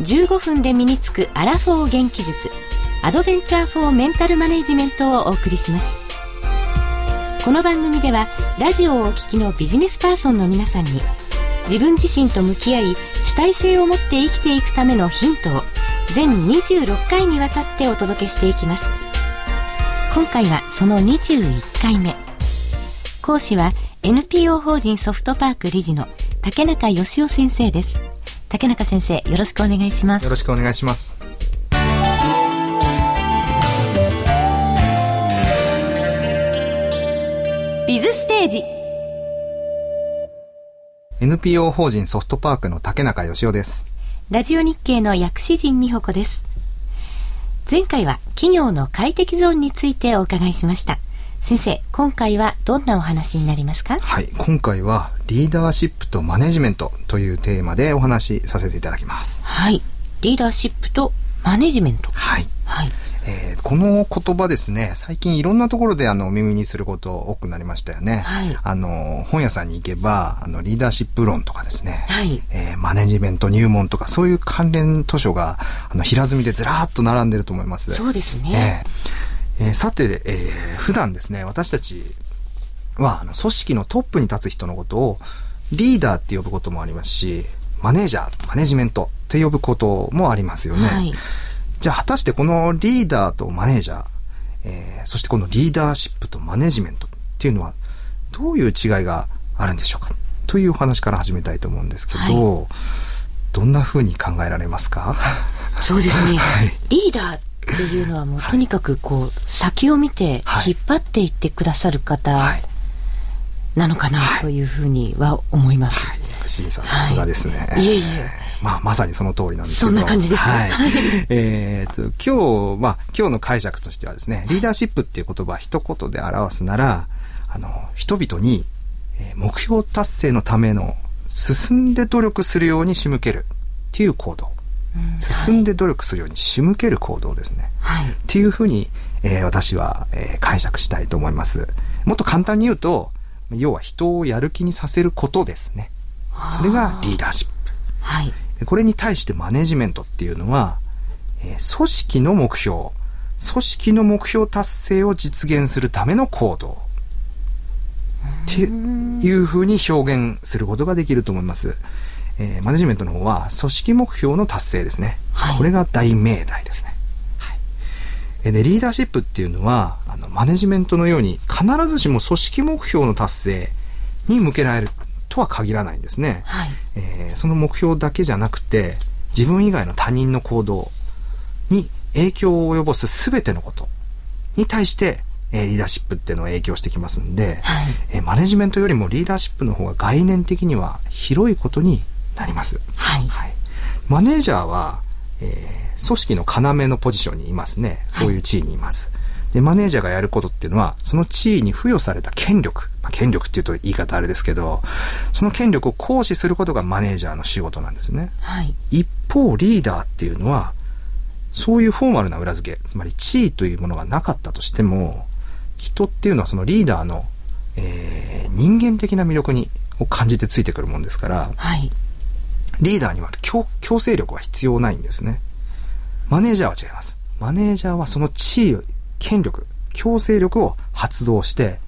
15分で身につくアラフォー元気術アドベンチャー・フォー・メンタル・マネジメントをお送りします。この番組ではラジオをお聞きのビジネスパーソンの皆さんに自分自身と向き合い主体性を持って生きていくためのヒントを全26回にわたってお届けしていきます。今回はその21回目。講師は NPO 法人ソフトパーク理事の竹中義雄先生です。竹中先生よろしくお願いします。よろしくお願いします。ビズステージ。NPO 法人ソフトパークの竹中義雄です。ラジオ日経の薬師陣美穂子です。前回は企業の快適ゾーンについてお伺いしました先生今回はどんなお話になりますか？はい今回はリーダーシップとマネジメントというテーマでお話しさせていただきますはいリーダーシップとマネジメントはいはいえー、この言葉ですね、最近いろんなところであの、耳にすること多くなりましたよね。はい。あの、本屋さんに行けば、あの、リーダーシップ論とかですね。はい。えー、マネジメント入門とか、そういう関連図書が、あの、平積みでずらーっと並んでると思います。そうですね。えー、えー、さて、えー、普段ですね、私たちは、あの、組織のトップに立つ人のことを、リーダーって呼ぶこともありますし、マネージャー、マネジメントって呼ぶこともありますよね。はい。じゃあ果たしてこのリーダーとマネージャー、えー、そしてこのリーダーシップとマネジメントっていうのはどういう違いがあるんでしょうか？というお話から始めたいと思うんですけど、はい、どんな風に考えられますか？そうですね、はい、リーダーっていうのはもうとにかくこう先を見て引っ張っていってくださる方なのかなというふうには思います。はい、審査さすがですね。いえいえ。まあ、まさにその通りなんですけど。そんな感じですね。はい。えっと、今日、まあ、今日の解釈としてはですね、リーダーシップっていう言葉は一言で表すなら、あの、人々に、え目標達成のための進んで努力するように仕向けるっていう行動。進んで努力するように仕向ける行動ですね。はい。っていうふうに、えー、私は、えー、解釈したいと思います。もっと簡単に言うと、要は人をやる気にさせることですね。それがリーダーシップ。はい。これに対してマネジメントっていうのは、えー、組織の目標、組織の目標達成を実現するための行動。っていうふうに表現することができると思います。えー、マネジメントの方は組織目標の達成ですね。はい、これが大命題ですね。はい、で、リーダーシップっていうのは、あの、マネジメントのように必ずしも組織目標の達成に向けられるとは限らないんですね。はい、えー、その目標だけじゃなくて、自分以外の他人の行動に影響を及ぼす全てのことに対して、えー、リーダーシップっていうのは影響してきますんで、はい、えー、マネジメントよりもリーダーシップの方が概念的には広いことになります。はい。はい、マネージャーは、えー、組織の要のポジションにいますね。そういう地位にいます。はいで、マネージャーがやることっていうのは、その地位に付与された権力、まあ、権力っていうと言い方あれですけど、その権力を行使することがマネージャーの仕事なんですね。はい。一方、リーダーっていうのは、そういうフォーマルな裏付け、つまり地位というものがなかったとしても、人っていうのはそのリーダーの、えー、人間的な魅力に、を感じてついてくるもんですから、はい。リーダーには強強制力は必要ないんですね。マネージャーは違います。マネージャーはその地位権力、強制力を発動して、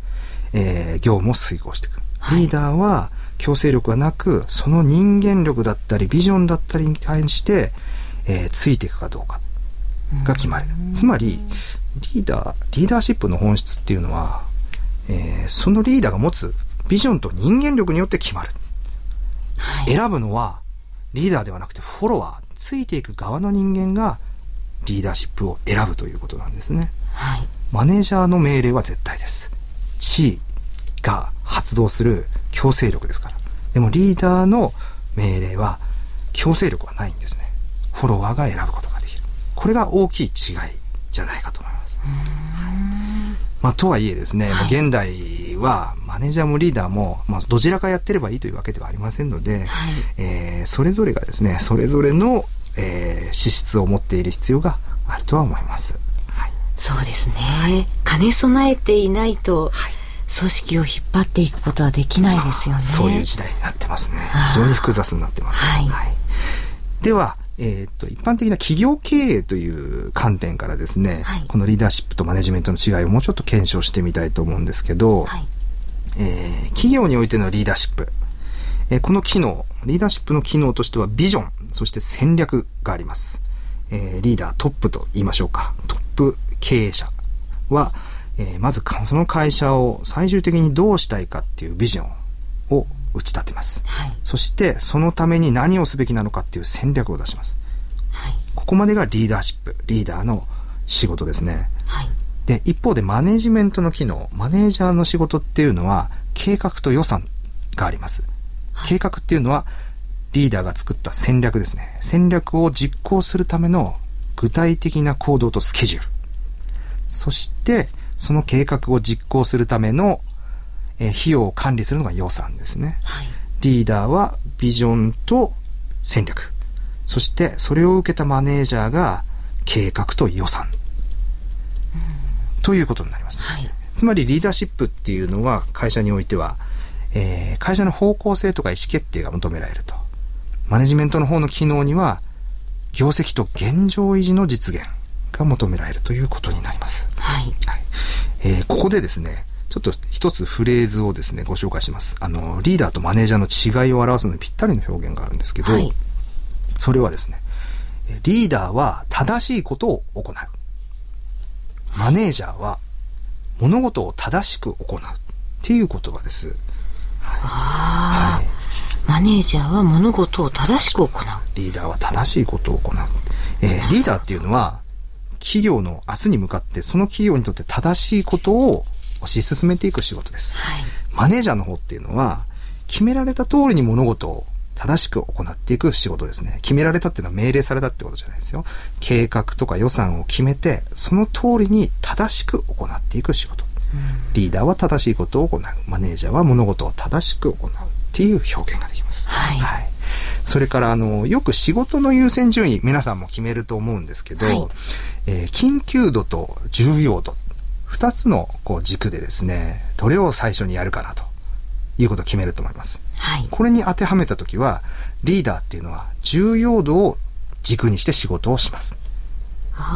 えー、業務を遂行していく。リーダーは強制力がなく、その人間力だったり、ビジョンだったりに対して、えー、ついていくかどうかが決まる。つまり、リーダー、リーダーシップの本質っていうのは、えー、そのリーダーが持つビジョンと人間力によって決まる。はい、選ぶのは、リーダーではなくてフォロワー、ついていく側の人間がリーダーシップを選ぶということなんですね。はい、マネージャーの命令は絶対です。地位が発動する強制力ですから。でもリーダーの命令は強制力はないんですね。フォロワーが選ぶことができる。これが大きい違いじゃないかと思います。まあ、とはいえですね、はい、現代はマネージャーもリーダーも、まあ、どちらかやってればいいというわけではありませんので、はい、えー、それぞれがですね、それぞれの、えー、資質を持っている必要があるとは思います。はい、そうですね。兼ね備えていないと、組織を引っ張っていくことはできないですよね。そういう時代になってますね。非常に複雑になってます。はい、では、えっ、ー、と、一般的な企業経営という観点からですね、はい、このリーダーシップとマネジメントの違いをもうちょっと検証してみたいと思うんですけど、はい、えー、企業においてのリーダーシップ、えー、この機能、リーダーシップの機能としてはビジョン、そして戦略があります。えー、リーダー、トップと言いましょうか。トップ経営者は、えー、まずその会社を最終的にどうしたいかっていうビジョンを打ち立てます。はい、そして、そのために何をすべきなのかっていう戦略を出します。はい、ここまでがリーダーシップ、リーダーの仕事ですね。はい、で、一方でマネジメントの機能、マネージャーの仕事っていうのは、計画と予算があります。計画っていうのは、リーダーが作った戦略ですね。戦略を実行するための具体的な行動とスケジュール。そして、その計画を実行するためのえー、費用を管理するのが予算ですね。はい、リーダーはビジョンと戦略。そしてそれを受けたマネージャーが計画と予算。うん、ということになりますね、はい。つまりリーダーシップっていうのは会社においては、えー、会社の方向性とか意思決定が求められると。マネジメントの方の機能には業績と現状維持の実現が求められるということになります。はい。はい、えー、ここでですね、ちょっと一つフレーズをですね、ご紹介します。あの、リーダーとマネージャーの違いを表すのにぴったりの表現があるんですけど、はい、それはですね、リーダーは正しいことを行う。マネージャーは物事を正しく行うっていう言葉です。はい、マネージャーは物事を正しく行う。リーダーは正しいことを行う。えー、リーダーっていうのは、企業の明日に向かってその企業にとって正しいことを推し進めていく仕事です。はい、マネージャーの方っていうのは、決められた通りに物事を正しく行っていく仕事ですね。決められたっていうのは命令されたってことじゃないですよ。計画とか予算を決めて、その通りに正しく行っていく仕事。リーダーは正しいことを行う。マネージャーは物事を正しく行うっていう表現ができます。はい。はい、それから、あの、よく仕事の優先順位、皆さんも決めると思うんですけど、はい、えー、緊急度と重要度二つのこう軸でですね、どれを最初にやるかなということを決めると思います。はい。これに当てはめたときは、リーダーっていうのは重要度を軸にして仕事をします。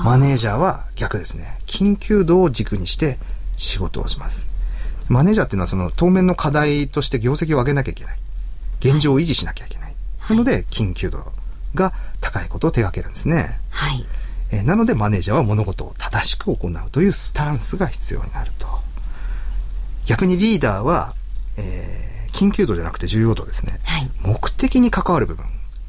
マネージャーは逆ですね。緊急度を軸にして仕事をします。マネージャーっていうのはその当面の課題として業績を上げなきゃいけない。現状を維持しなきゃいけない。はい、なので、緊急度が高いことを手掛けるんですね。はい。えなのでマネージャーは物事を正しく行うというスタンスが必要になると。逆にリーダーは、えー、緊急度じゃなくて重要度ですね。はい、目的に関わる部分。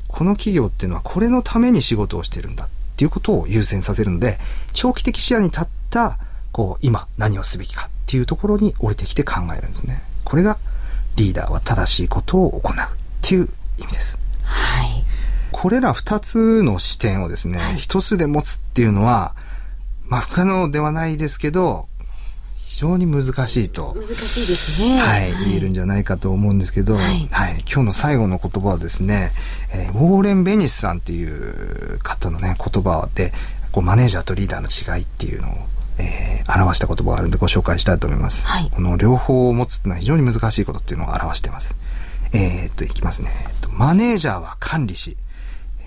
この企業っていうのはこれのために仕事をしてるんだっていうことを優先させるので、長期的視野に立った、こう、今何をすべきかっていうところに降りてきて考えるんですね。これがリーダーは正しいことを行うっていう意味です。はい。これら二つの視点をですね、一、はい、つで持つっていうのは、まあ不可能ではないですけど、非常に難しいと。難しいですね。はい。言えるんじゃないかと思うんですけど、はい、はい。今日の最後の言葉はですね、えー、ウォーレン・ベニスさんっていう方のね、言葉で、こう、マネージャーとリーダーの違いっていうのを、えー、表した言葉があるんでご紹介したいと思います。はい。この両方を持つっていうのは非常に難しいことっていうのを表しています。えー、っと、いきますね。マネージャーは管理し、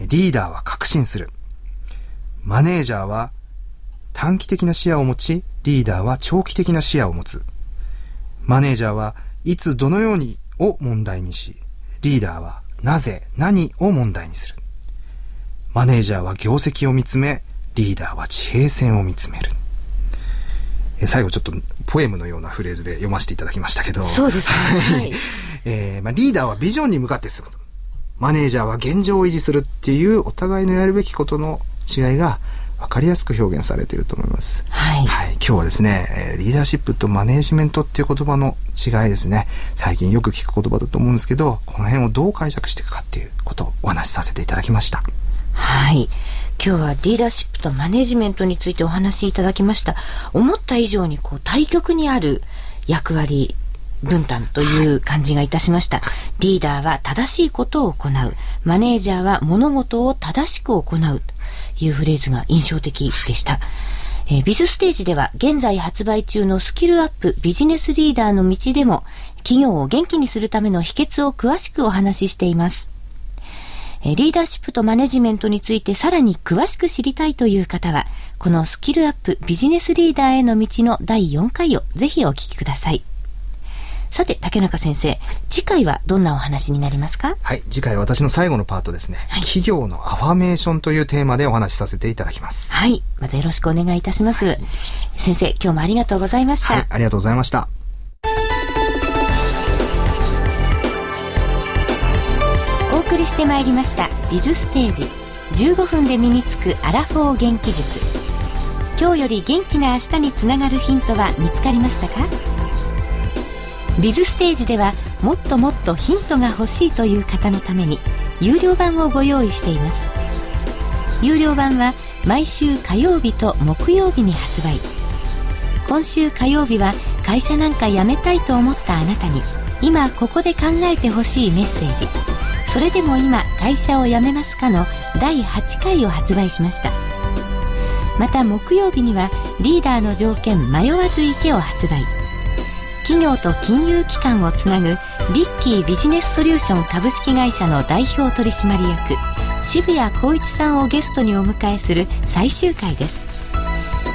リーダーは確信する。マネージャーは短期的な視野を持ち、リーダーは長期的な視野を持つ。マネージャーはいつどのようにを問題にし、リーダーはなぜ何を問題にする。マネージャーは業績を見つめ、リーダーは地平線を見つめる。え最後ちょっとポエムのようなフレーズで読ませていただきましたけど。そうですね。はい。えー、まあ、リーダーはビジョンに向かって進むと。マネージャーは現状を維持するっていうお互いのやるべきことの違いが分かりやすく表現されていると思います。はい。はい。今日はですね、リーダーシップとマネージメントっていう言葉の違いですね。最近よく聞く言葉だと思うんですけど、この辺をどう解釈していくかっていうことをお話しさせていただきました。はい今日はリーダーシップとマネジメントについてお話しいただきました思った以上にこう対極にある役割分担という感じがいたしました。リーダーは正しいことを行う。マネージャーは物事を正しく行う。というフレーズが印象的でした。えー、ビズステージでは現在発売中のスキルアップビジネスリーダーの道でも企業を元気にするための秘訣を詳しくお話ししています。リーダーシップとマネジメントについてさらに詳しく知りたいという方は、このスキルアップビジネスリーダーへの道の第4回をぜひお聞きください。さて、竹中先生、次回はどんなお話になりますか？はい、次回私の最後のパートですね、はい、企業のアファメーションというテーマでお話しさせていただきます。はい、またよろしくお願いいたします。はい、先生、今日もありがとうございました。はい、ありがとうございました。お送りしてまいりました「ビズステージ15分で身につくアラフォー元気術」今日より元気な明日につながるヒントは見つかりましたか？ビズステージではもっともっとヒントが欲しいという方のために有料版をご用意しています。有料版は毎週火曜日と木曜日に発売。今週火曜日は会社なんか辞めたいと思ったあなたに今ここで考えてほしいメッセージ。それでも今会社を辞めますかの第8回を発売しました。また木曜日にはリーダーの条件迷わず池を発売。企業と金融機関をつなぐリッキービジネスソリューション株式会社の代表取締役渋谷浩一さんをゲストにお迎えする最終回です。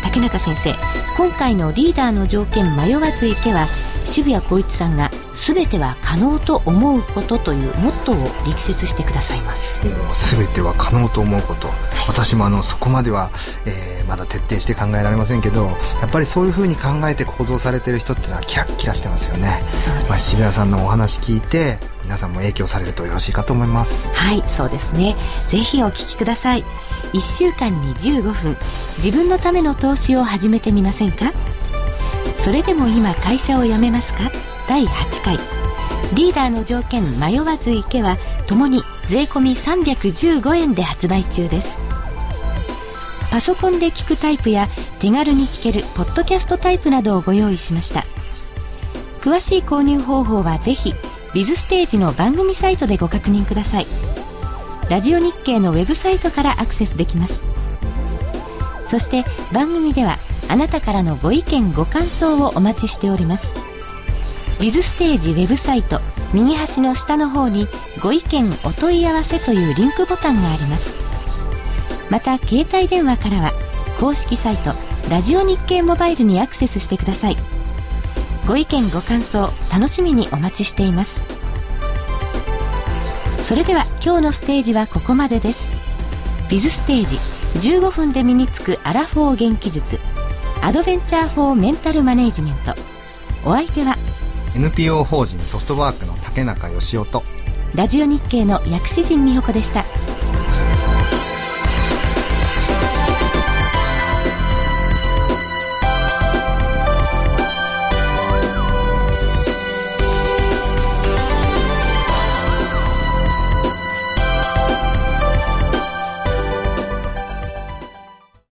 竹中先生今回のリーダーの条件迷わず池は渋谷光一さんが全ては可能と思うことというモットーを力説してくださいます。全ては可能と思うこと、はい、私もあのそこまでは、えー、まだ徹底して考えられませんけどやっぱりそういうふうに考えて行動されてる人ってのはキラッキラしてますよね。まあ、渋谷さんのお話聞いて皆さんも影響されるとよろしいかと思います。はいそうですね。ぜひお聞きください。1週間に15分。自分のための投資を始めてみませんか？それでも今会社を辞めますか？第8回。リーダーの条件迷わず池はともに税込315円で発売中です。パソコンで聞くタイプや手軽に聞けるポッドキャストタイプなどをご用意しました。詳しい購入方法はぜひビズステージの番組サイトでご確認ください。ラジオ日経のウェブサイトからアクセスできます。そして番組ではあなたからのご意見ご感想をお待ちしております。ビズステージウェブサイト右端の下の方にご意見お問い合わせというリンクボタンがあります。また携帯電話からは公式サイトラジオ日経モバイルにアクセスしてください。ご意見ご感想楽しみにお待ちしています。それでは今日のステージはここまでです。ビズステージ15分で身につくアラフォー元気術。アドベンチャーフォーメンタルマネジメントお相手は NPO 法人ソフトバンクの竹中義雄とラジオ日経の薬師陣美穂子でした。